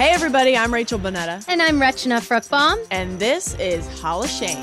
Hey everybody, I'm Rachel Bonnetta, And I'm Rachna Fruchbom. and this is Hall of Shame.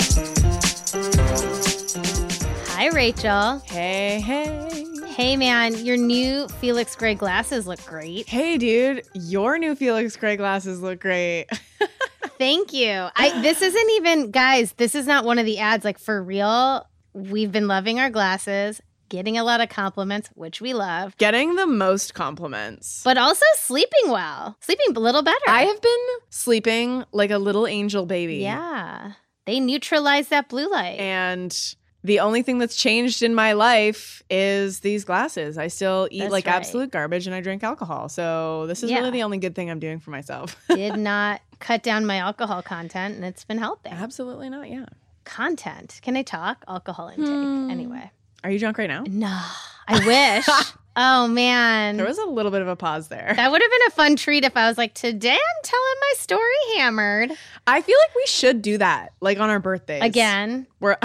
Hi, Rachel. Hey, hey. Hey, man, your new Felix Gray glasses look great. Hey dude, your new Felix Gray glasses look great. Thank you. I this isn't even guys, this is not one of the ads like for real. We've been loving our glasses, getting a lot of compliments, which we love, Getting the most compliments. but also sleeping well. Sleeping a little better. I have been sleeping like a little angel baby. Yeah. They neutralize that blue light. And the only thing that's changed in my life is these glasses. I still eat That's like right. absolute garbage and I drink alcohol. So this is Yeah. really the only good thing I'm doing for myself. Did not cut down my alcohol content and it's been helping. Absolutely not, yeah. Content. Can I talk? Alcohol intake. Hmm. Anyway. Are you drunk right now? No, I wish. oh man, There was a little bit of a pause there. that would have been a fun treat if I was like, today I'm telling my story hammered I feel like we should do that, like on our birthdays. again. We're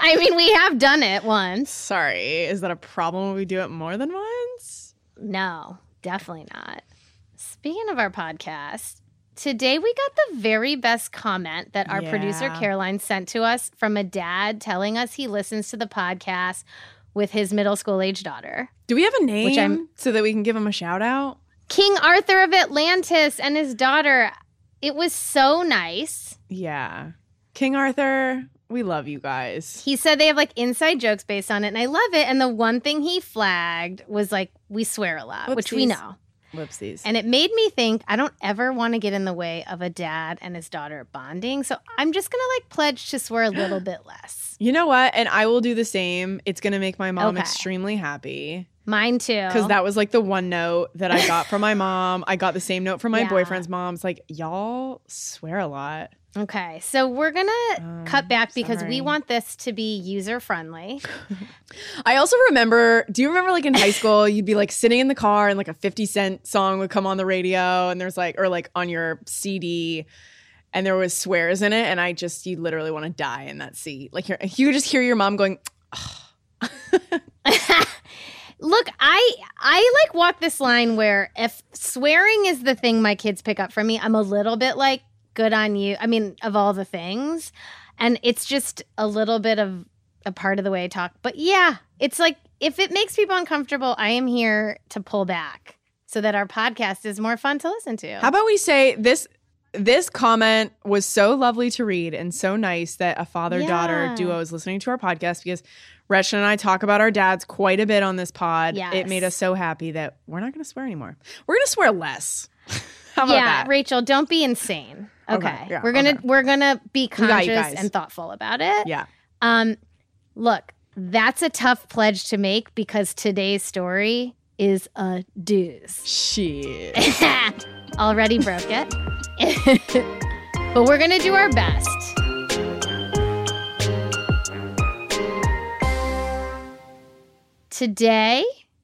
I mean, we have done it once. sorry. Is that a problem when we do it more than once? No, definitely not. Speaking of our podcast, today we got the very best comment that our producer Caroline sent to us from a dad telling us he listens to the podcast with his middle school age daughter. Do we have a name Which I'm- so that we can give him a shout out? King Arthur of Atlantis and his daughter. It was so nice. Yeah. King Arthur, we love you guys. He said they have like inside jokes based on it, and I love it. And the one thing he flagged was like, we swear a lot, which we know. Whoopsies. And it made me think I don't ever want to get in the way of a dad and his daughter bonding. So I'm just going to like pledge to swear a little bit less. you know what? And I will do the same. It's going to make my mom Okay. extremely happy Mine too. because that was like the one note that I got from my mom. I got the same note from my Yeah. boyfriend's mom. It's like, y'all swear a lot. Okay. So we're to Um, cut back because sorry. we want this to be user friendly. I also remember, do you remember like in high school, you'd be like sitting in the car and like a 50 Cent song would come on the radio and there's like, or like on your CD and there was swears in it. And I just, you literally want to die in that seat. Like you're, you would just hear your mom going, Look, I I like walk this line where if swearing is the thing my kids pick up from me, I'm a little bit like good on you. I mean, of all the things. And it's just a little bit of a part of the way I talk. But yeah, it's like if it makes people uncomfortable, I am here to pull back so that our podcast is more fun to listen to. how about we say this? This comment was so lovely to read and so nice that a father daughter Yeah. duo is listening to our podcast because Rachel and I talk about our dads quite a bit on this pod. It made us so happy that we're not going to swear anymore. We're going to swear less. How about yeah, that? Rachel, don't be insane. Okay, Okay. yeah, we're gonna okay. we're gonna be conscious and thoughtful about it. Yeah. Um, look, that's a tough pledge to make because today's story is a dooze. Shit. Already broke it. but we're to do our best. Today,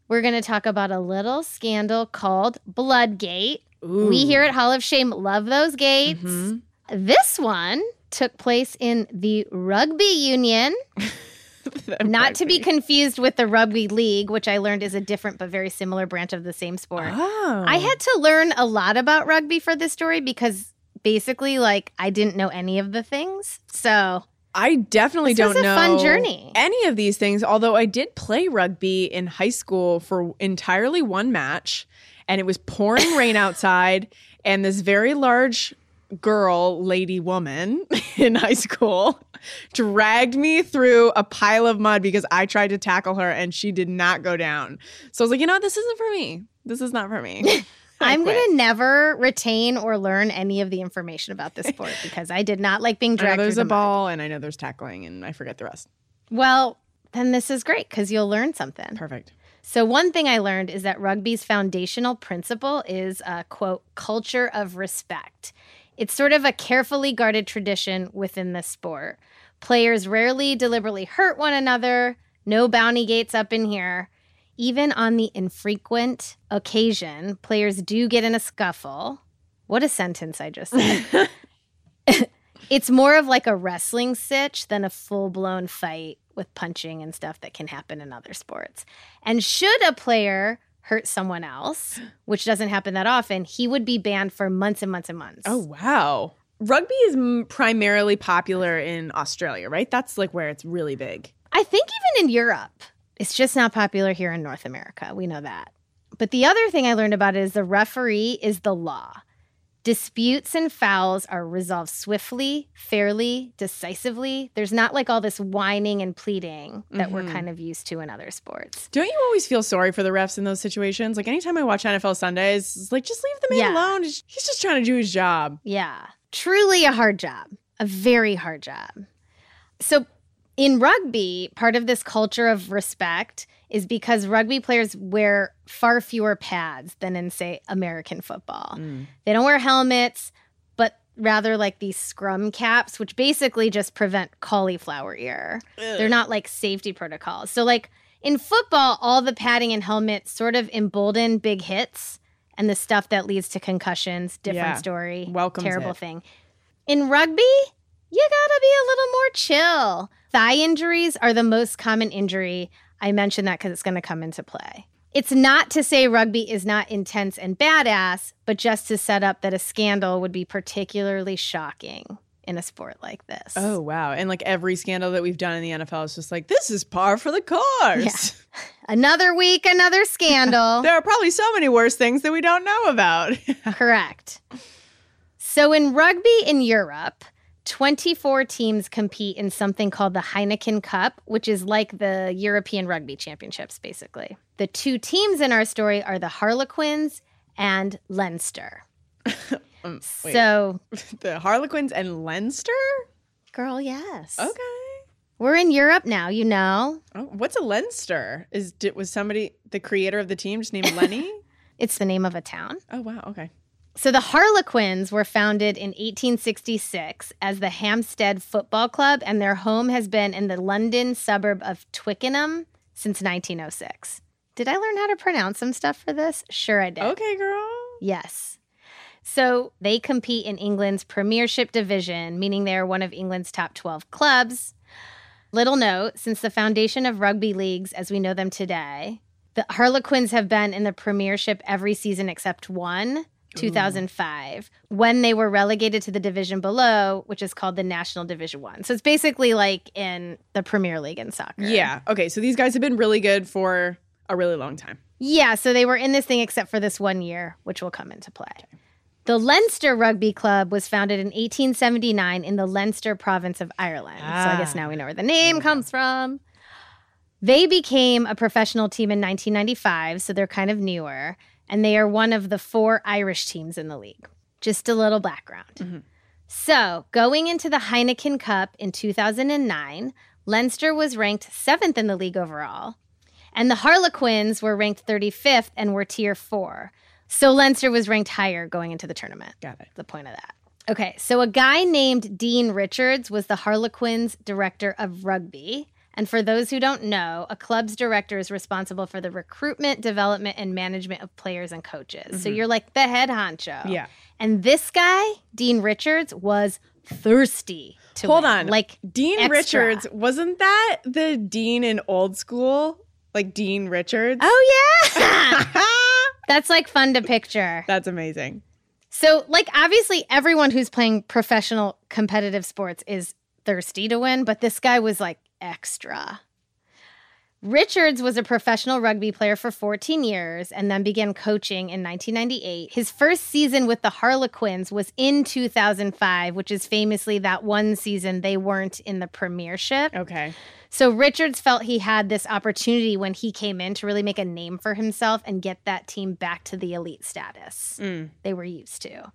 we're going to talk about a little scandal called Bloodgate. We here at Hall of Shame love those gates. Mhm. This one took place in the rugby union, not to be confused with the rugby league, which I learned is a different but very similar branch of the same sport. Oh. I had to learn a lot about rugby for this story because basically, like, I didn't know any of the things. So, I definitely This don't know fun journey. any of these things. Although I did play rugby in high school for entirely one match, and it was pouring rain outside, and this very large girl, lady, woman in high school dragged me through a pile of mud because I tried to tackle her and she did not go down. So I was like, you know what? This isn't for me. This is not for me. I'm going to never retain or learn any of the information about this sport because I did not like being dragged. I know there's through a mud. ball and I know there's tackling and I forget the rest. Well, then this is great because you'll learn something. Perfect. So, one thing I learned is that rugby's foundational principle is a quote, culture of respect. It's sort of a carefully guarded tradition within the sport. Players rarely deliberately hurt one another, no bounty gates up in here. Even on the infrequent occasion, players do get in a scuffle. What a sentence I just said. it's more of like a wrestling sitch than a full blown fight with punching and stuff that can happen in other sports. And should a player hurt someone else, which doesn't happen that often, he would be banned for months and months and months. Oh, wow. Rugby is m- primarily popular in Australia, right? That's like where it's really big. I think even in Europe, it's just not popular here in North America. We know that. But the other thing I learned about it is the referee is the law. Disputes and fouls are resolved swiftly, fairly, decisively. There's not like all this whining and pleading that we're mm-hmm. kind of used to in other sports. Don't you always feel sorry for the refs in those situations? Like anytime I watch NFL Sundays, it's like just leave the man Yeah. alone. He's just trying to do his job. Yeah, truly a hard job, a very hard job. So, in rugby, part of this culture of respect is because rugby players wear far fewer pads than in, say, American football. Mm. They don't wear helmets, but rather like these scrum caps, which basically just prevent cauliflower ear. They're not like safety protocols. So, like in football, all the padding and helmets sort of embolden big hits and the stuff that leads to concussions. Different Yeah. story. Welcomes terrible it. thing. In rugby, you gotta be a little more chill. Thigh injuries are the most common injury. I mention that because it's going to come into play. It's not to say rugby is not intense and badass, but just to set up that a scandal would be particularly shocking in a sport like this. Oh wow! And like every scandal that we've done in the NFL is just like this is par for the course. Yeah. Another week, another scandal. there are probably so many worse things that we don't know about. Correct. So in rugby in Europe, 24 teams compete in something called the Heineken Cup, which is like the European Rugby Championships, basically. The two teams in our story are the Harlequins and Leinster. Um. So, the Harlequins and Leinster. girl, yes. Okay. We're in Europe now, you know. Oh, what's a Leinster? Is did, was somebody the creator of the team just named Lenny? It's the name of a town. oh wow. Okay. So the Harlequins were founded in 1866 as the Hampstead Football Club, and their home has been in the London suburb of Twickenham since 1906. Did I learn how to pronounce some stuff for this? Sure, I did. Okay, girl. Yes. So they compete in England's Premiership division, meaning they are one of England's top 12 clubs. Little note since the foundation of rugby leagues as we know them today, the Harlequins have been in the Premiership every season except one, 2005, when they were relegated to the division below, which is called the National Division 1. So it's basically like in the Premier League in soccer. Yeah. Okay. So these guys have been really good for a really long time. Yeah, so they were in this thing except for this one year, which will come into play. The Leinster Rugby Club was founded in 1879 in the Leinster province of Ireland. So I guess Ah. now we know where the name comes from. They became a professional team in 1995, so they're kind of newer, and they are one of the four Irish teams in the league. Just a little background. Mm-hmm. So, going into the Heineken Cup in 2009, Leinster was ranked seventh in the league overall, and the Harlequins were ranked 35th and were tier four. So Leinster was ranked higher going into the tournament. Got it. The point of that. Okay, so a guy named Dean Richards was the Harlequins director of rugby. And for those who don't know, a club's director is responsible for the recruitment, development, and management of players and coaches. So mm-hmm. you're like the head honcho. Yeah. And this guy, Dean Richards, was thirsty to Hold win. on. Like Dean extra. Richards wasn't that the dean in old school? Like Dean Richards? Oh yeah. That's like fun to picture. That's amazing. So, like, obviously, everyone who's playing professional competitive sports is thirsty to win, but this guy was like extra. Richards was a professional rugby player for 14 years and then began coaching in 1998. His first season with the Harlequins was in 2005, which is famously that one season they weren't in the premiership. Okay. So Richards felt he had this opportunity when he came in to really make a name for himself and get that team back to the elite status Mm. they were used to.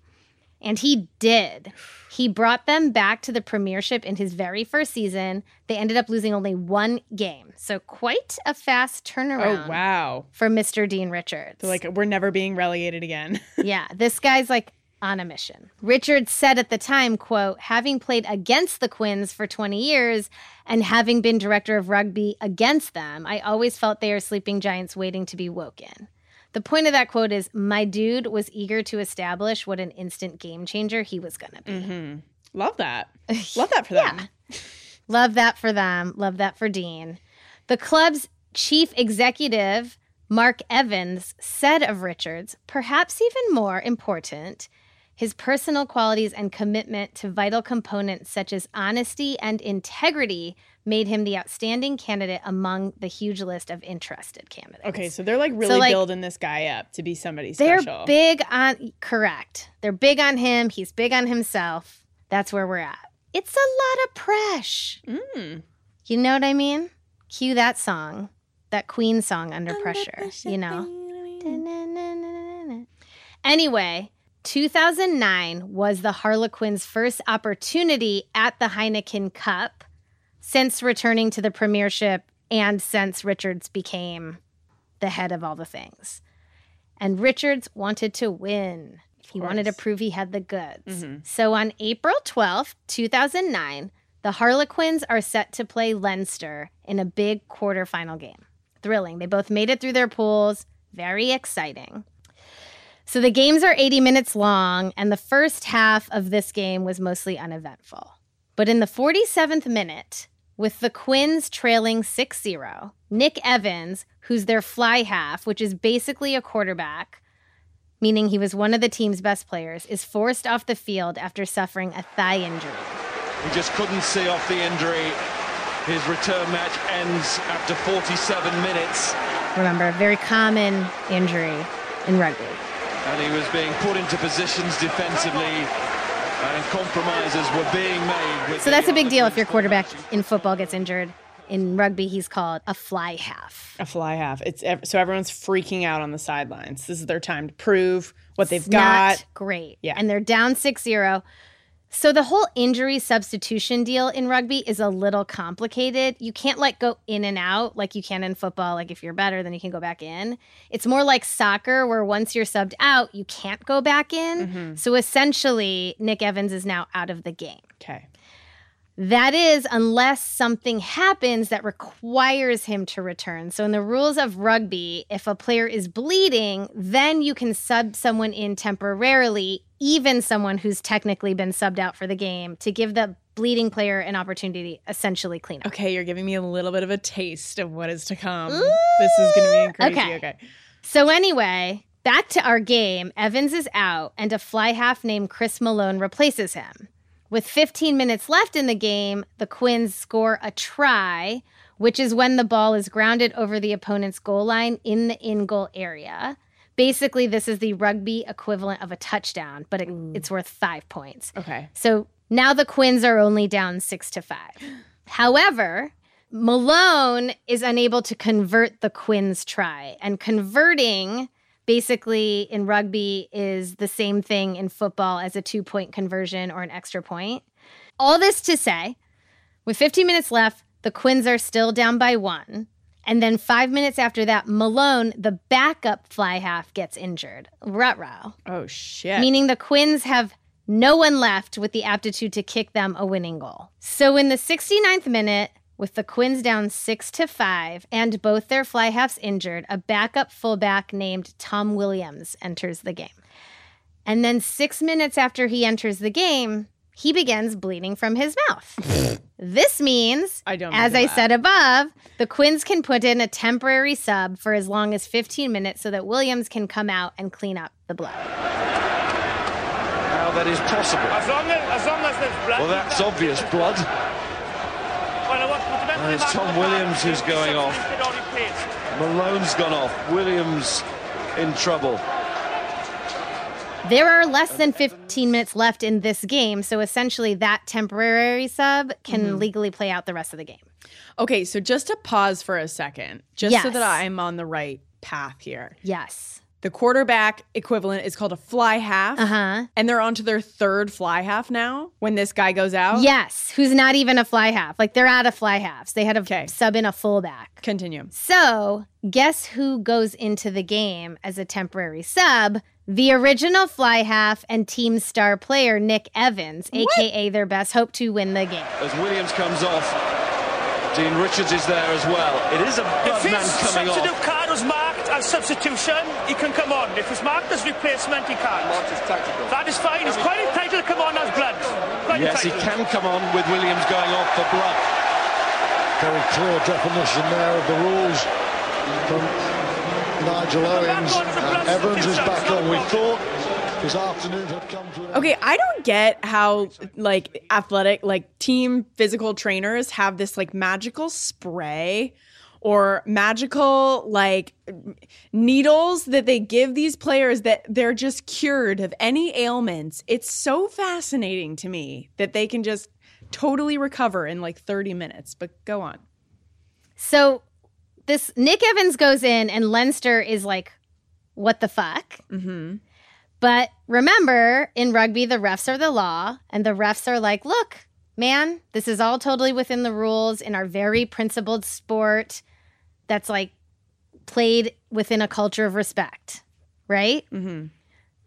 And he did. He brought them back to the premiership in his very first season. They ended up losing only one game. So quite a fast turnaround Oh wow. for Mr. Dean Richards. So like we're never being relegated again. yeah, this guy's like on a mission. Richards said at the time, quote, having played against the Quins for 20 years and having been director of rugby against them, I always felt they are sleeping giants waiting to be woken. The point of that quote is my dude was eager to establish what an instant game changer he was going to be. mm-hmm. Love that. Love that for them. Love that for them. Love that for Dean. The club's chief executive, Mark Evans, said of Richards, perhaps even more important, his personal qualities and commitment to vital components such as honesty and integrity made him the outstanding candidate among the huge list of interested candidates. Okay, so they're like really like, building this guy up to be somebody They're special. big on correct. They're big on him. He's big on himself. That's where we're at. It's a lot of pressure. Mm. You know what I mean? Cue that song, that Queen song, Under, pressure, You know. Anyway, 2009 was the Harlequins' first opportunity at the Heineken Cup since returning to the Premiership and since Richards became the head of all the things. And Richards wanted to win. He wanted to prove he had the goods. Mhm. So on April 12th, 2009, the Harlequins are set to play Leinster in a big quarterfinal game. Thrilling. They both made it through their pools. Very exciting. So the games are 80 minutes long, and the first half of this game was mostly uneventful. But in the 47th minute, with the Quins trailing 6 0, Nick Evans, who's their fly half, which is basically a quarterback, meaning he was one of the team's best players, is forced off the field after suffering a thigh injury. He just couldn't see off the injury. His return match ends after 47 minutes, Remember, a very common injury in rugby. and he was being put into positions defensively, and compromises were being made. with So that's a big deal if your quarterback in football gets injured. In rugby, he's called a fly half. A fly half. It's so everyone's freaking out on the sidelines. This is their time to prove what they've It's got. Not great. Yeah. And they're down 6 0. So the whole injury substitution deal in rugby is a little complicated. You can't like go in and out like you can in football. Like if you're better, then you can go back in. It's more like soccer where once you're subbed out, you can't go back in. Mm-hmm. So essentially, Nick Evans is now out of the game. Okay. That is, unless something happens that requires him to return. So, in the rules of rugby, if a player is bleeding, then you can sub someone in temporarily, even someone who's technically been subbed out for the game, to give the bleeding player an opportunity essentially clean up. Okay, you're giving me a little bit of a taste of what is to come. this is going to be crazy. Okay. Okay. So, anyway, back to our game. Evans is out, and a fly half named Chris Malone replaces him. With 15 minutes left in the game, the Quins score a try, which is when the ball is grounded over the opponent's goal line in the in goal area. Basically, this is the rugby equivalent of a touchdown, but it, mm. it's worth five points. Okay. So now the Quins are only down six to five. However, Malone is unable to convert the Quins try. And converting basically in rugby is the same thing in football as a two point conversion or an extra point. All this to say, with 15 minutes left, the Quins are still down by one. And then five minutes after that, Malone, the backup fly half, gets injured. Rut-row Oh shit. meaning the Quins have no one left with the aptitude to kick them a winning goal. So in the 69th minute, with the Quins down six to five and both their fly halves injured, a backup fullback named Tom Williams enters the game. And then six minutes after he enters the game, he begins bleeding from his mouth. this means, I don't as I that. said above, the Quins can put in a temporary sub for as long as 15 minutes so that Williams can come out and clean up the blood. How that is possible. As long as, as long as there's blood. Well, that's obvious blood. And it's Tom Williams who's going off. Malone's gone off. Williams in trouble. There are less than 15 minutes left in this game, so essentially that temporary sub can Mm-hmm. legally play out the rest of the game. Okay, so just to pause for a second, just so that I'm on the right path here. Yes. The the quarterback equivalent is called a fly half. Uh huh. And they're on to their third fly half now when this guy goes out. Yes, who's not even a fly half. Like they're out of fly halves. They had a Okay. sub in a fullback. Continue. So, guess who goes into the game as a temporary sub? The original fly half and team star player Nick Evans, aka their best hope to win the game. As Williams comes off, Dean Richards is there as well. It is a If blood man coming substitute off. Card as substitution, he can come on. If it's marked as replacement, he can't. That is fine. He's quite entitled to come on as blood. Quite Yes, he can come on with Williams going off for blood. Very clear definition there of the rules from Nigel Owens. And Evans is back on. We thought his afternoon had come to an end. Okay, I don't get how like athletic, like team physical trainers have this like magical spray or magical like needles that they give these players that they're just cured of any ailments. It's so fascinating to me that they can just totally recover in like 30 minutes. But go on. So, this Nick Evans goes in, and Leinster is like, what the fuck? Mhm. But remember, in rugby, the refs are the law, and the refs are like, look, man, this is all totally within the rules in our very principled sport that's like played within a culture of respect, right? Mhm.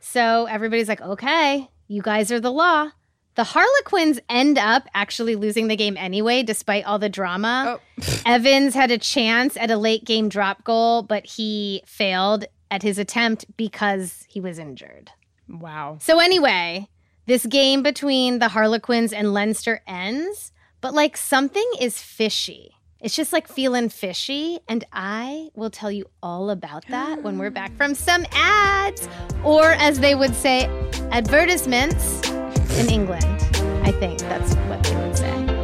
So everybody's like, okay, you guys are the law. The Harlequins end up actually losing the game anyway, despite all the drama. Oh. Evans had a chance at a late game drop goal, but he failed at his attempt because he was injured. Wow. So, anyway, this game between the Harlequins and Leinster ends, but like something is fishy. It's just like feeling fishy. And I will tell you all about that when we're back from some ads, or as they would say, advertisements in England. I think that's what they would say.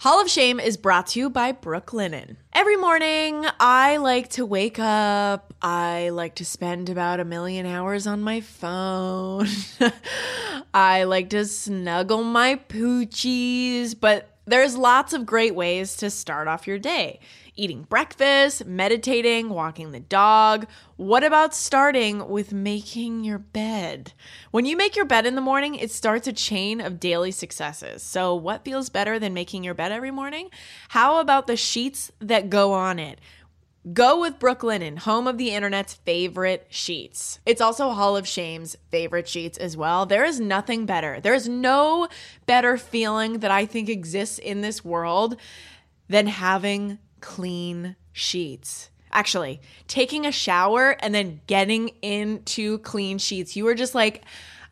Hall of Shame is brought to you by Brooklinen. Every morning, I like to wake up. I like to spend about a million hours on my phone. I like to snuggle my poochies, but there's lots of great ways to start off your day. Eating breakfast, meditating, walking the dog. What about starting with making your bed? When you make your bed in the morning, it starts a chain of daily successes. So, what feels better than making your bed every morning? How about the sheets that go on it? Go with Brooklinen, home of the internet's favorite sheets. It's also Hall of Shame's favorite sheets as well. There is nothing better. There is no better feeling that I think exists in this world than having clean sheets. Actually, taking a shower and then getting into clean sheets. You are just like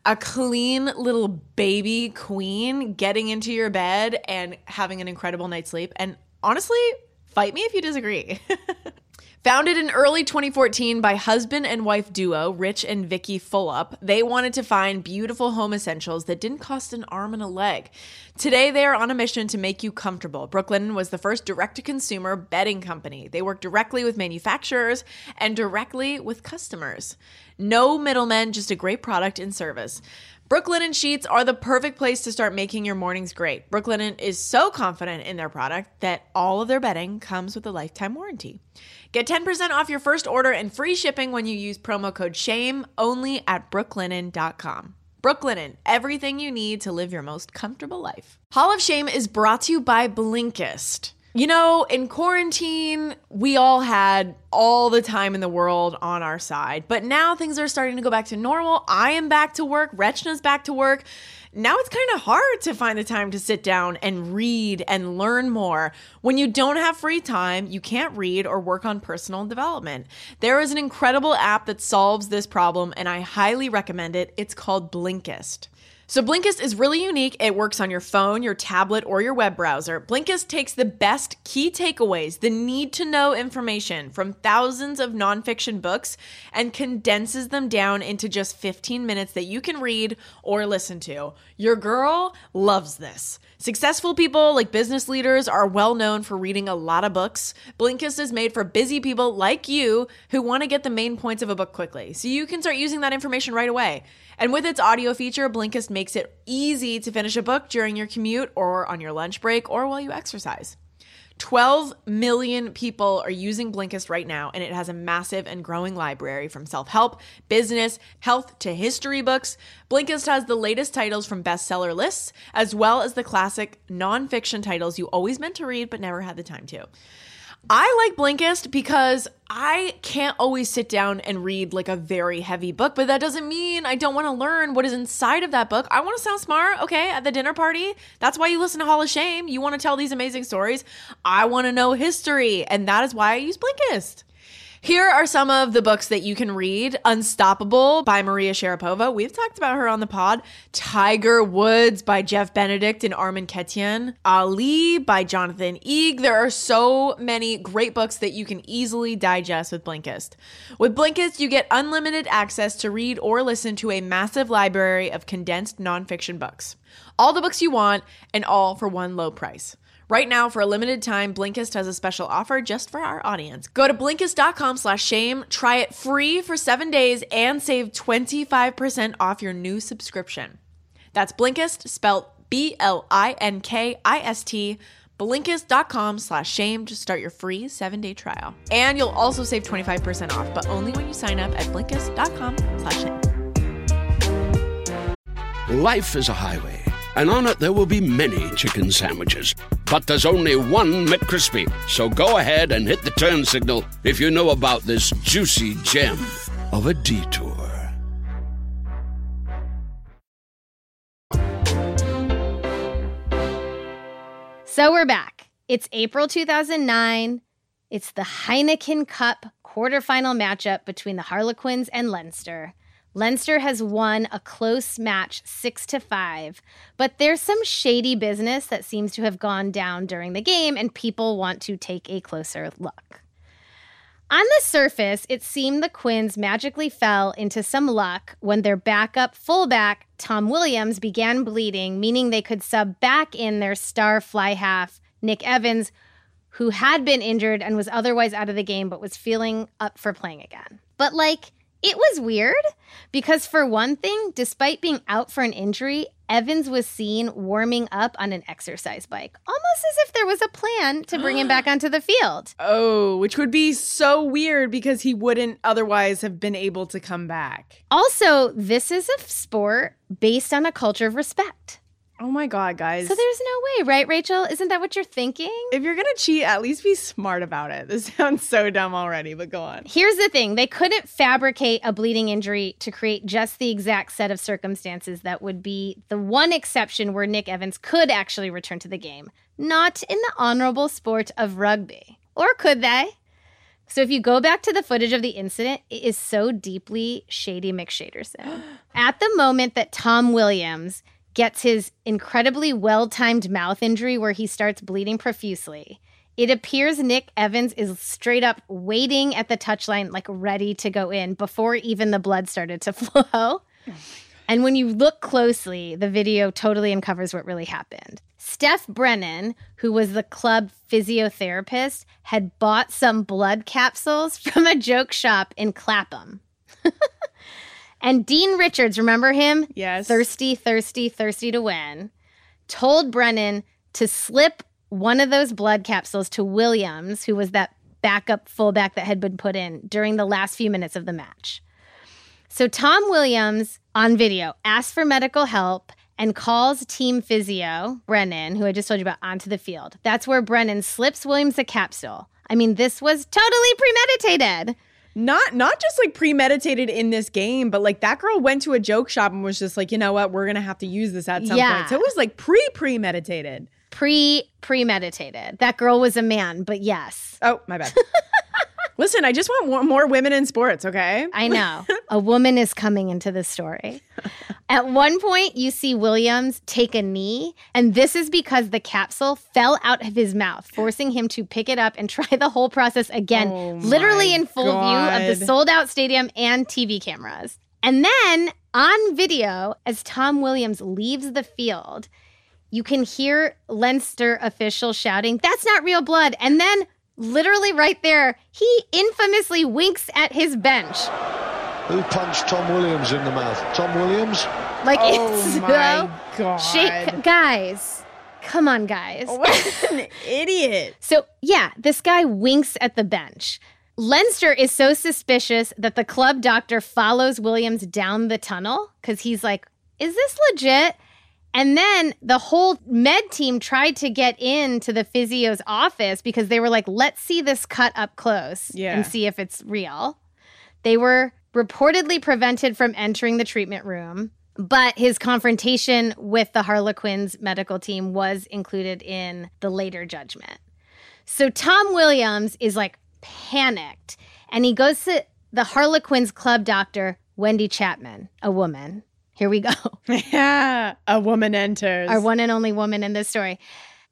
a clean little baby queen getting into your bed and having an incredible night's sleep. And honestly, fight me if you disagree. Founded in early 2014 by husband and wife duo Rich and Vicki Fulop, they wanted to find beautiful home essentials that didn't cost an arm and a leg. Today, they are on a mission to make you comfortable. Brooklinen was the first direct to consumer bedding company. They work directly with manufacturers and directly with customers. No middlemen, just a great product and service. Brooklinen sheets are the perfect place to start making your mornings great. Brooklinen is so confident in their product that all of their bedding comes with a lifetime warranty. Get 10% off your first order and free shipping when you use promo code SHAME only at brooklinen.com. Brooklinen, everything you need to live your most comfortable life. Hall of Shame is brought to you by Blinkist. You know, in quarantine, we all had all the time in the world on our side, but now things are starting to go back to normal. I am back to work, Rachna's back to work. Now it's kind of hard to find the time to sit down and read and learn more. When you don't have free time, you can't read or work on personal development. There is an incredible app that solves this problem, and I highly recommend it. It's called Blinkist. So Blinkist is really unique. It works on your phone, your tablet, or your web browser. Blinkist takes the best key takeaways, the need to know information from thousands of nonfiction books and condenses them down into just 15 minutes that you can read or listen to. Your girl loves this. Successful people like business leaders are well known for reading a lot of books. Blinkist is made for busy people like you who want to get the main points of a book quickly, so you can start using that information right away. And with its audio feature, Blinkist makes it easy to finish a book during your commute or on your lunch break or while you exercise. 12 million people are using Blinkist right now, and it has a massive and growing library from self help, business, health to history books. Blinkist has the latest titles from bestseller lists, as well as the classic nonfiction titles you always meant to read but never had the time to. I like Blinkist because I can't always sit down and read like a very heavy book, but that doesn't mean I don't want to learn what is inside of that book. I want to sound smart, okay, at the dinner party. That's why you listen to Hall of Shame. You want to tell these amazing stories. I want to know history, and that is why I use Blinkist. Here are some of the books that you can read Unstoppable by Maria Sharapova. We've talked about her on the pod. Tiger Woods by Jeff Benedict and Armen Keteyian. Ali by Jonathan Eig. There are so many great books that you can easily digest with Blinkist. With Blinkist, you get unlimited access to read or listen to a massive library of condensed nonfiction books. All the books you want, and all for one low price. Right now, for a limited time, Blinkist has a special offer just for our audience. Go to Blinkist.com slash shame, try it free for seven days, and save 25% off your new subscription. That's Blinkist, spelled B-L-I-N-K-I-S-T, Blinkist.com slash shame to start your free seven-day trial. And you'll also save 25% off, but only when you sign up at Blinkist.com slash shame. Life is a highway and on it there will be many chicken sandwiches. But there's only one McCrispy. So go ahead and hit the turn signal if you know about this juicy gem of a detour. So we're back. It's April 2009. It's the Heineken Cup quarterfinal matchup between the Harlequins and Leinster. Leinster has won a close match 6 to 5, but there's some shady business that seems to have gone down during the game and people want to take a closer look. On the surface, it seemed the Quins magically fell into some luck when their backup fullback, Tom Williams, began bleeding, meaning they could sub back in their star fly half, Nick Evans, who had been injured and was otherwise out of the game but was feeling up for playing again. But like, it was weird because, for one thing, despite being out for an injury, Evans was seen warming up on an exercise bike, almost as if there was a plan to bring him back onto the field. Oh, which would be so weird because he wouldn't otherwise have been able to come back. Also, this is a sport based on a culture of respect. Oh my God, guys. So there's no way, right, Rachel? Isn't that what you're thinking? If you're going to cheat, at least be smart about it. This sounds so dumb already, but go on. Here's the thing they couldn't fabricate a bleeding injury to create just the exact set of circumstances that would be the one exception where Nick Evans could actually return to the game. Not in the honorable sport of rugby. Or could they? So if you go back to the footage of the incident, it is so deeply shady McShaderson. At the moment that Tom Williams gets his incredibly well timed mouth injury where he starts bleeding profusely. It appears Nick Evans is straight up waiting at the touchline, like ready to go in before even the blood started to flow. Oh and when you look closely, the video totally uncovers what really happened. Steph Brennan, who was the club physiotherapist, had bought some blood capsules from a joke shop in Clapham. And Dean Richards, remember him? Yes. Thirsty, thirsty, thirsty to win. Told Brennan to slip one of those blood capsules to Williams, who was that backup fullback that had been put in during the last few minutes of the match. So Tom Williams on video asks for medical help and calls team physio, Brennan, who I just told you about, onto the field. That's where Brennan slips Williams a capsule. I mean, this was totally premeditated not not just like premeditated in this game, but like that girl went to a joke shop and was just like, you know what, we're gonna have to use this at some yeah. point. So it was like pre premeditated. Pre premeditated. That girl was a man, but yes. Oh, my bad. Listen, I just want more, women in sports, okay? I know. a woman is coming into the story. At one point, you see Williams take a knee, and this is because the capsule fell out of his mouth, forcing him to pick it up and try the whole process again, oh literally in full God. view of the sold out stadium and TV cameras. And then on video, as Tom Williams leaves the field, you can hear Leinster officials shouting, That's not real blood. And then literally right there, he infamously winks at his bench. Who punched Tom Williams in the mouth? Tom Williams? Like oh it's my god. Shake, guys. Come on, guys. What an idiot. So, yeah, this guy winks at the bench. Leinster is so suspicious that the club doctor follows Williams down the tunnel because he's like, Is this legit? And then the whole med team tried to get into the physio's office because they were like, Let's see this cut up close Yeah. and see if it's real. They were reportedly prevented from entering the treatment room, but his confrontation with the Harlequins medical team was included in the later judgment. So Tom Williams is like panicked and he goes to the Harlequins club doctor, Wendy Chapman, a woman. Here we go. Yeah. A woman enters. Our one and only woman in this story.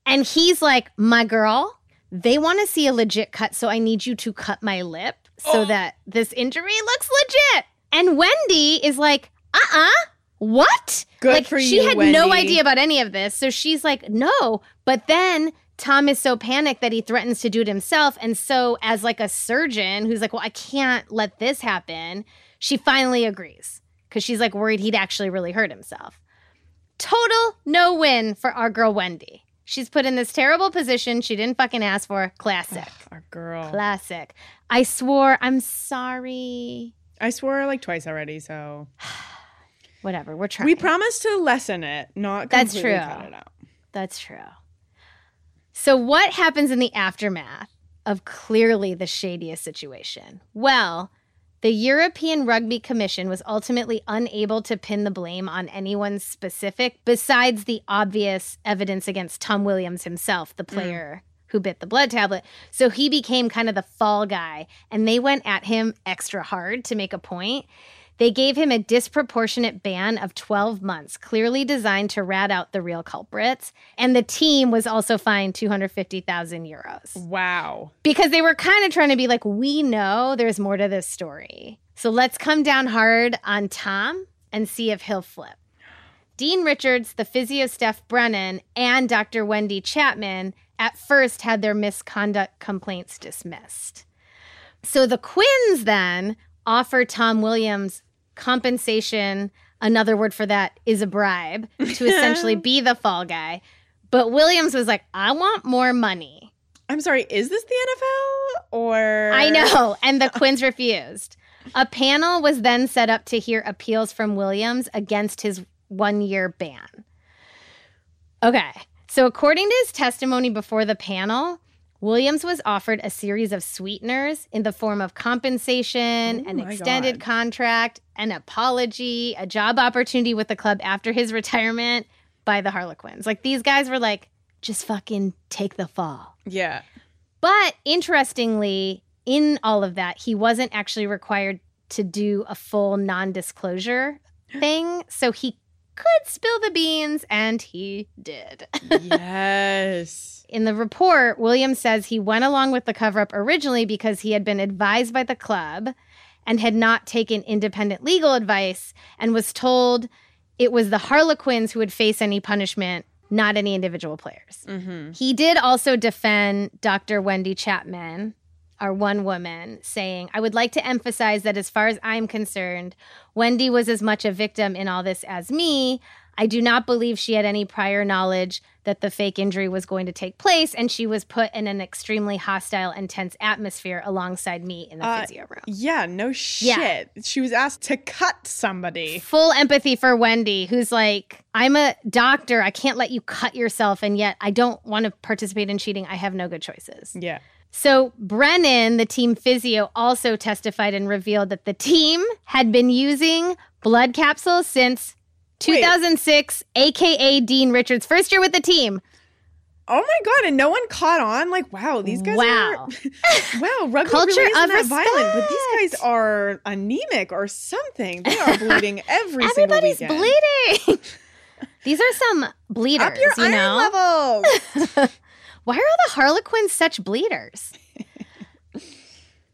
And he's like, My girl, they want to see a legit cut, so I need you to cut my lip so that this injury looks legit. And Wendy is like, uh uh what? Good like, for she you, had no idea about any of this. So she's like, no. But then Tom is so panicked that he threatens to do it himself. And so, as like a surgeon who's like, well, I can't let this happen, she finally agrees because she's like worried he'd actually really hurt himself. Total no win for our girl Wendy. She's put in this terrible position she didn't fucking ask for. Classic. Our girl. Classic. I swore I'm sorry. I swore like twice already, so Whatever. We're trying. we promised to lessen it, not That's completely true. cut it out. That's true. So, what happens in the aftermath of clearly the shadiest situation? Well, the European Rugby Commission was ultimately unable to pin the blame on anyone specific besides the obvious evidence against Tom Williams himself, the mm. player who bit the blood tablet. So he became kind of the fall guy, and they went at him extra hard to make a point. They gave him a disproportionate ban of 12 months, clearly designed to rat out the real culprits. And the team was also fined 250,000 euros Wow. because they were kind of trying to be like, we know there's more to this story. So let's come down hard on Tom and see if he'll flip. Dean Richards, the physio Steph Brennan, and Dr. Wendy Chapman at first had their misconduct complaints dismissed. So the Quins then offered Tom Williams compensation. Another word for that is a bribe to essentially be the fall guy. But Williams was like, I want more money. I'm sorry, is this the NFL or I know. And the Quins refused. A panel was then set up to hear appeals from Williams against his one year ban. Okay. So, according to his testimony before the panel, Williams was offered a series of sweeteners in the form of compensation, Oh an extended God. contract, contract, an apology, a job opportunity with the club after his retirement by the Harlequins. Like these guys were like, just fucking take the fall. Yeah. But interestingly, in all of that, he wasn't actually required to do a full non disclosure thing. So he could spill the beans, and he did. yes. In the report, Williams says he went along with the cover up originally because he had been advised by the club and had not taken independent legal advice and was told it was the Harlequins who would face any punishment, not any individual players. Mm-hmm. He did also defend Dr. Wendy Chapman, our one woman, saying, I would like to emphasize that as far as I'm concerned, Wendy was as much a victim in all this as me. I do not believe she had any prior knowledge that the fake injury was going to take place, and she was put in an extremely hostile and tense atmosphere alongside me in the Uh, physio room. Yeah, no shit. Yeah. She was asked to cut somebody. Full empathy for Wendy, who's like, I'm a doctor. I can't let you cut yourself, and yet I don't want to participate in cheating. I have no good choices. Yeah. So, Brennan, the team physio, also testified and revealed that the team had been using blood capsules since 2006, aka Dean Richards' first year with the team. Oh my god, and no one caught on. Like, wow, these guys Wow. are wow, rugby Culture really isn't of that violent, but these guys are anemic or something. They are bleeding every single Everybody's bleeding. These are some bleeders, Up your you iron know. levels. Why are all the Harlequins such bleeders?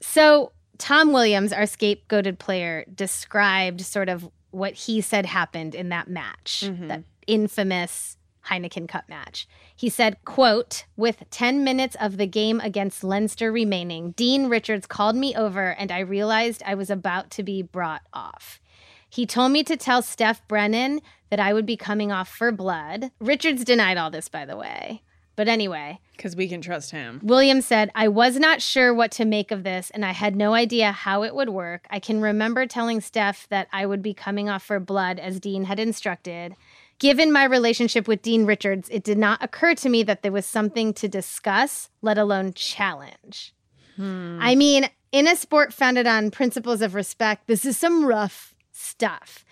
so, Tom Williams, our scapegoated player, described sort of what he said happened in that match, that mm-hmm. infamous Heineken Cup match. He said, quote, with 10 minutes of the game against Leinster remaining, Dean Richards called me over and I realized I was about to be brought off. He told me to tell Steph Brennan that I would be coming off for blood. Richards denied all this, by the way. But anyway, Because we can trust him. Williams said, I was not sure what to make of this and I had no idea how it would work. I can remember telling Steph that I would be coming off for blood as Dean had instructed. Given my relationship with Dean Richards, it did not occur to me that there was something to discuss, let alone challenge. Hmm. I mean, in a sport founded on principles of respect, this is some rough stuff.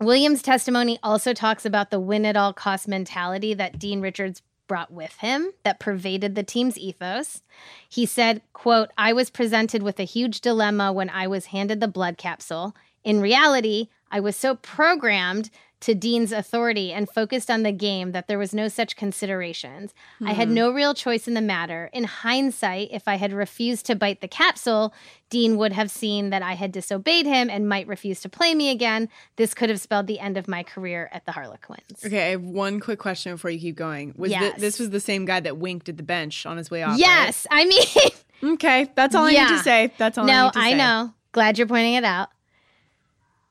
Williams' testimony also talks about the win at all cost mentality that Dean Richards brought with him that pervaded the team's ethos. He said, quote, I was presented with a huge dilemma when I was handed the blood capsule. In reality, I was so programmed to Dean's authority and focused on the game that there was no such considerations. I had no real choice in the matter. In hindsight, if I had refused to bite the capsule, Dean would have seen that I had disobeyed him and might refuse to play me again. This could have spelled the end of my career at the Harlequins. Okay, I have one quick question before you keep going. Was Yes. this was the same guy that winked at the bench on his way off? Yes, I mean. Okay, that's all I need to say. That's all I no, need to I say. know. Glad you're pointing it out.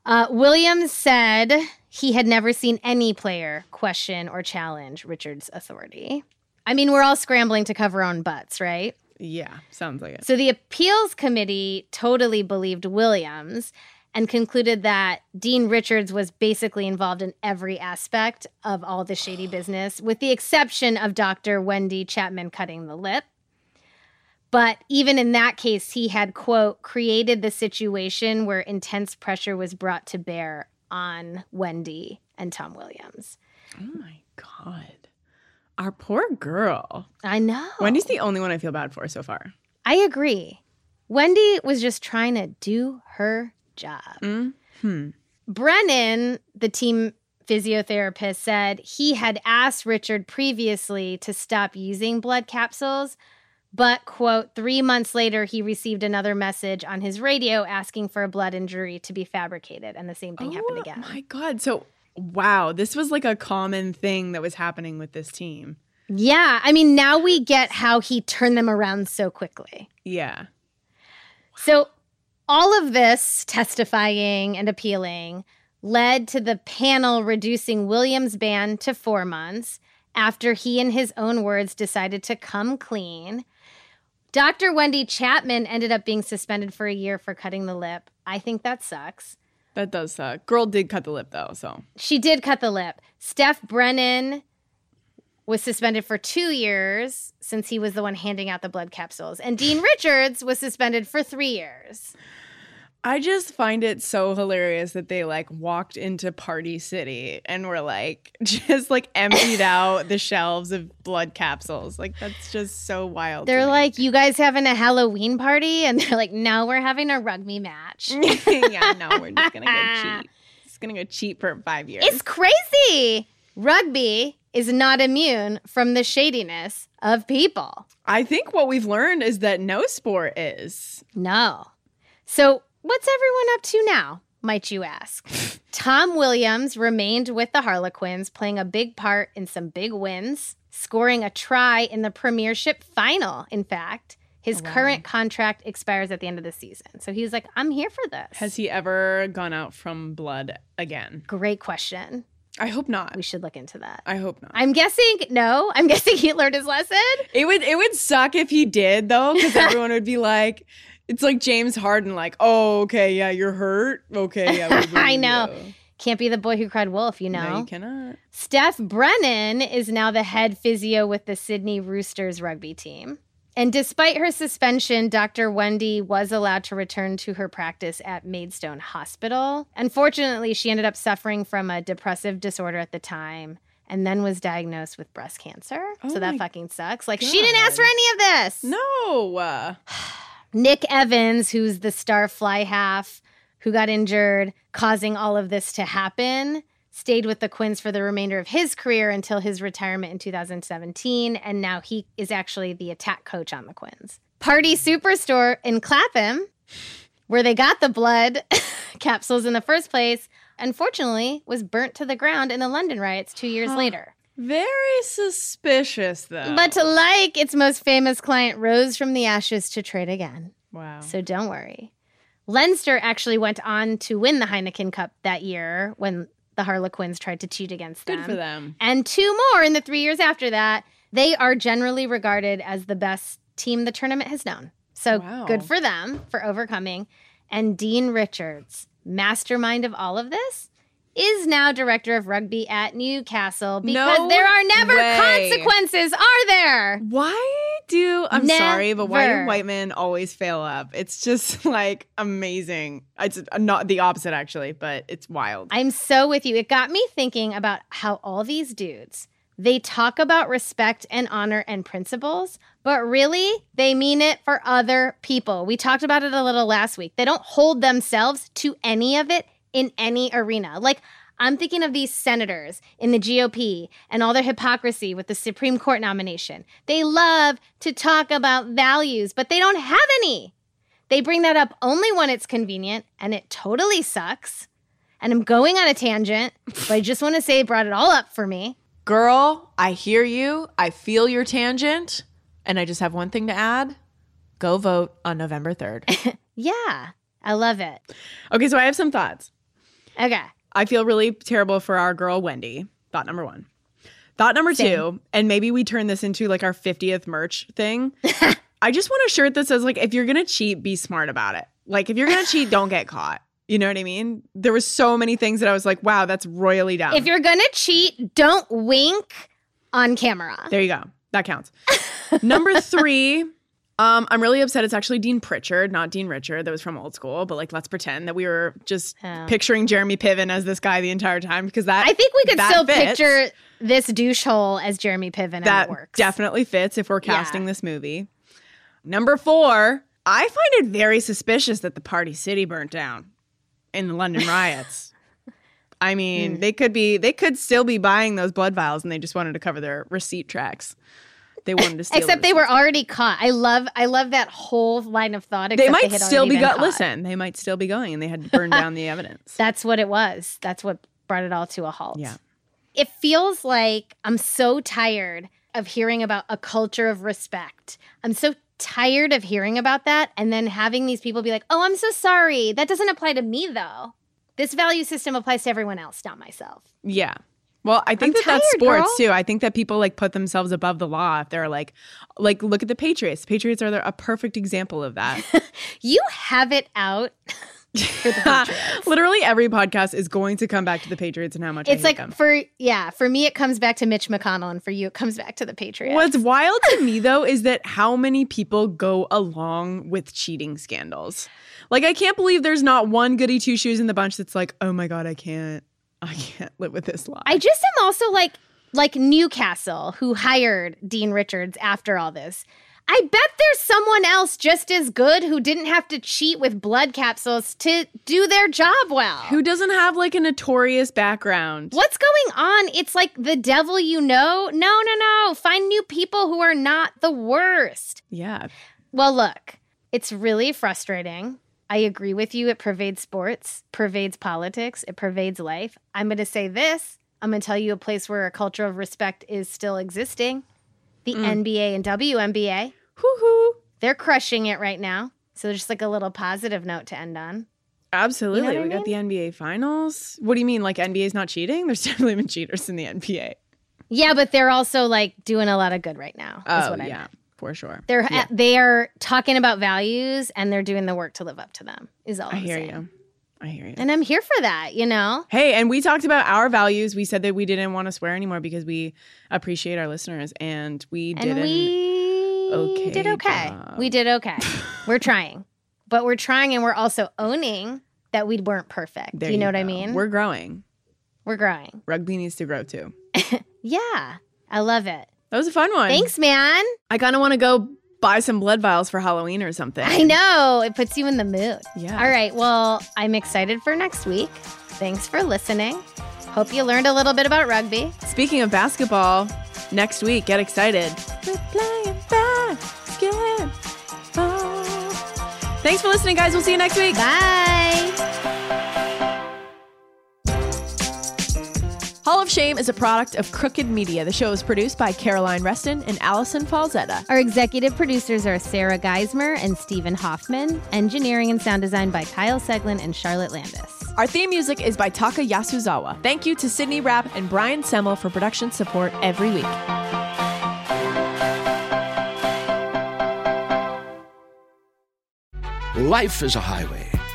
Uh, Williams said he had never seen any player question or challenge Richard's authority. I mean, we're all scrambling to cover our own butts, right? Yeah, sounds like it. So the appeals committee totally believed Williams and concluded that Dean Richards was basically involved in every aspect of all the shady business, with the exception of Dr. Wendy Chapman cutting the lip. But even in that case, he had, quote, created the situation where intense pressure was brought to bear on Wendy and Tom Williams. Oh my god, our poor girl. I know. Wendy's the only one I feel bad for so far. I agree. Wendy was just trying to do her job. Hmm. Brennan, the team physiotherapist, said he had asked Richard previously to stop using blood capsules, but, quote, three months later, he received another message on his radio asking for a blood injury to be fabricated. And the same thing happened again. Oh again. My God. So, wow, this was like a common thing that was happening with this team. Yeah. I mean, now we get how he turned them around so quickly. Yeah. So, all of this testifying and appealing led to the panel reducing Williams' ban to four months after he, in his own words, decided to come clean. Dr. Wendy Chapman ended up being suspended for a year for cutting the lip. I think that sucks. That does suck. Girl did cut the lip though, so She did cut the lip. Steph Brennan was suspended for two years since he was the one handing out the blood capsules. And Dean Richards was suspended for three years. I just find it so hilarious that they like walked into Party City and were like just like emptied out the shelves of blood capsules. Like that's just so wild. They're like, you guys having a Halloween party? And they're like, no, we're having a rugby match. yeah, no, we're just gonna go cheat. Just gonna go cheat for five years. It's crazy. Rugby is not immune from the shadiness of people. I think what we've learned is that no sport is. No. So, what's everyone up to now, might you ask? Tom Williams remained with the Harlequins, playing a big part in some big wins, scoring a try in the Premiership final, in fact. His oh, current contract expires at the end of the season. So he was like, I'm here for this. Has he ever gone out from blood again? Great question. I hope not. We should look into that. I hope not. I'm guessing no. I'm guessing he learned his lesson. It would it would suck if he did though, because everyone would be like, it's like James Harden, like, oh, okay, yeah, you're hurt. Okay, yeah. I know. you." Can't be the boy who cried wolf, you know. No, you cannot. Steph Brennan is now the head physio with the Sydney Roosters rugby team. And despite her suspension, Dr. Wendy was allowed to return to her practice at Maidstone Hospital. Unfortunately, she ended up suffering from a depressive disorder at the time and then was diagnosed with breast cancer. so Oh that fucking sucks. Like, she didn't ask for any of this. No. Nick Evans, who's the star fly half who got injured, causing all of this to happen, stayed with the Quins for the remainder of his career until his retirement in 2017. And now he is actually the attack coach on the Quins. Party Superstore in Clapham, where they got the blood capsules in the first place, unfortunately was burnt to the ground in the London riots two years later. Very suspicious though. But to like its most famous client rose from the ashes to trade again. wow. So don't worry. Leinster actually went on to win the Heineken Cup that year when the Harlequins tried to cheat against them. Good for them. And two more in the three years after that. They are generally regarded as the best team the tournament has known. So Wow. good for them for overcoming. And Dean Richards, mastermind of all of this, is now director of rugby at Newcastle because No there are never way. consequences, are there? Why do I'm sorry, but why do white men always fail up? It's just like amazing. It's not the opposite actually, but it's wild. I'm so with you. It got me thinking about how all these dudes, they talk about respect and honor and principles, but really they mean it for other people. We talked about it a little last week. They don't hold themselves to any of it in any arena. Like I'm thinking of these senators in the GOP and all their hypocrisy with the Supreme Court nomination. They love to talk about values, but they don't have any. They bring that up only when it's convenient, and it totally sucks. And I'm going on a tangent, but I just want to say it brought it all up for me. Girl, I hear you. I feel your tangent. And I just have one thing to add. Go vote on November 3rd. Yeah, I love it. okay, so I have some thoughts. Okay. I feel really terrible for our girl Wendy. Thought number one. Thought number Same. two, and maybe we turn this into like our 50th merch thing. I just want a shirt that says like if you're gonna cheat, be smart about it. Like if you're gonna cheat, don't get caught. You know what I mean? There was so many things that I was like, wow, that's royally dumb. If you're going to cheat, don't wink on camera. there you go. That counts. number three. Um, I'm really upset. It's actually Dean Pritchard, not Dean Richard. That was from old school. But like, let's pretend that we were just Oh. picturing Jeremy Piven as this guy the entire time because that I think we could still fits. picture this douche hole as Jeremy Piven and that it works. definitely fits if we're casting Yeah. this movie. Number four, I find it very suspicious that the Party City burnt down in the London riots. I mean, they could be they could still be buying those blood vials and they just wanted to cover their receipt tracks. They wanted to steal Except they were already caught. I love I love that whole line of thought. They might had still be got caught. listen, they might still be going and they had to burn down the evidence. That's what it was. That's what brought it all to a halt. Yeah. It feels like I'm so tired of hearing about a culture of respect. I'm so tired of hearing about that and then having these people be like, oh, I'm so sorry. That doesn't apply to me, though. This value system applies to everyone else, not myself. Yeah. Well, I think I'm that that's sports girl. too. I think that people like put themselves above the law if they're like, like look at the Patriots. Patriots are a perfect example of that. You have it out for the Patriots. Literally every podcast is going to come back to the Patriots and how much It's like them. for yeah, for me it comes back to Mitch McConnell, and for you it comes back to the Patriots. What's wild to me though is that how many people go along with cheating scandals. Like I can't believe there's not one goody two shoes in the bunch that's like, oh my god, I can't, I can't live with this lie. I just am also like like Newcastle who hired Dean Richards after all this. I bet there's someone else just as good who didn't have to cheat with blood capsules to do their job well. Who doesn't have like a notorious background? What's going on? It's like the devil you know. No, no, no. Find new people who are not the worst. Yeah, Well, look, it's really frustrating. I agree with you. It pervades sports, pervades politics, it pervades life. I'm going to say this I'm going to tell you a place where a culture of respect is still existing the mm. NBA and WNBA. hoo hoo. They're crushing it right now. So, there's just like a little positive note to end on. Absolutely. You know we I got the NBA finals. What do you mean? Like NBA's not cheating? There's definitely been cheaters in the NBA. Yeah, but they're also like doing a lot of good right now. Oh, what I yeah, meant. For sure. They're Yeah. they are talking about values and they're doing the work to live up to them. Is all I I'm hear saying. you. I hear you. And I'm here for that, you know? Hey, and we talked about our values. We said that we didn't want to swear anymore because we appreciate our listeners, and we And didn't. Okay. We okay did okay. job. We did okay. we're trying. But we're trying and we're also owning that we weren't perfect. There you know what I mean? We're growing. we're growing. Rugby needs to grow too. Yeah. I love it. That was a fun one. Thanks, man. I kind of want to go buy some blood vials for Halloween or something. I know. It puts you in the mood. Yeah. All right. Well, I'm excited for next week. Thanks for listening. Hope you learned a little bit about rugby. Speaking of basketball, next week, get excited. We're playing basketball. Thanks for listening, guys. We'll see you next week. Bye. Hall of Shame is a product of Crooked Media. The show is produced by Caroline Reston and Allison Falzetta. Our executive producers are Sarah Geismer and Stephen Hoffman. Engineering and sound design by Kyle Seglin and Charlotte Landis. Our theme music is by Taka Yasuzawa. Thank you to Sydney Rapp and Brian Semmel for production support every week. Life is a highway,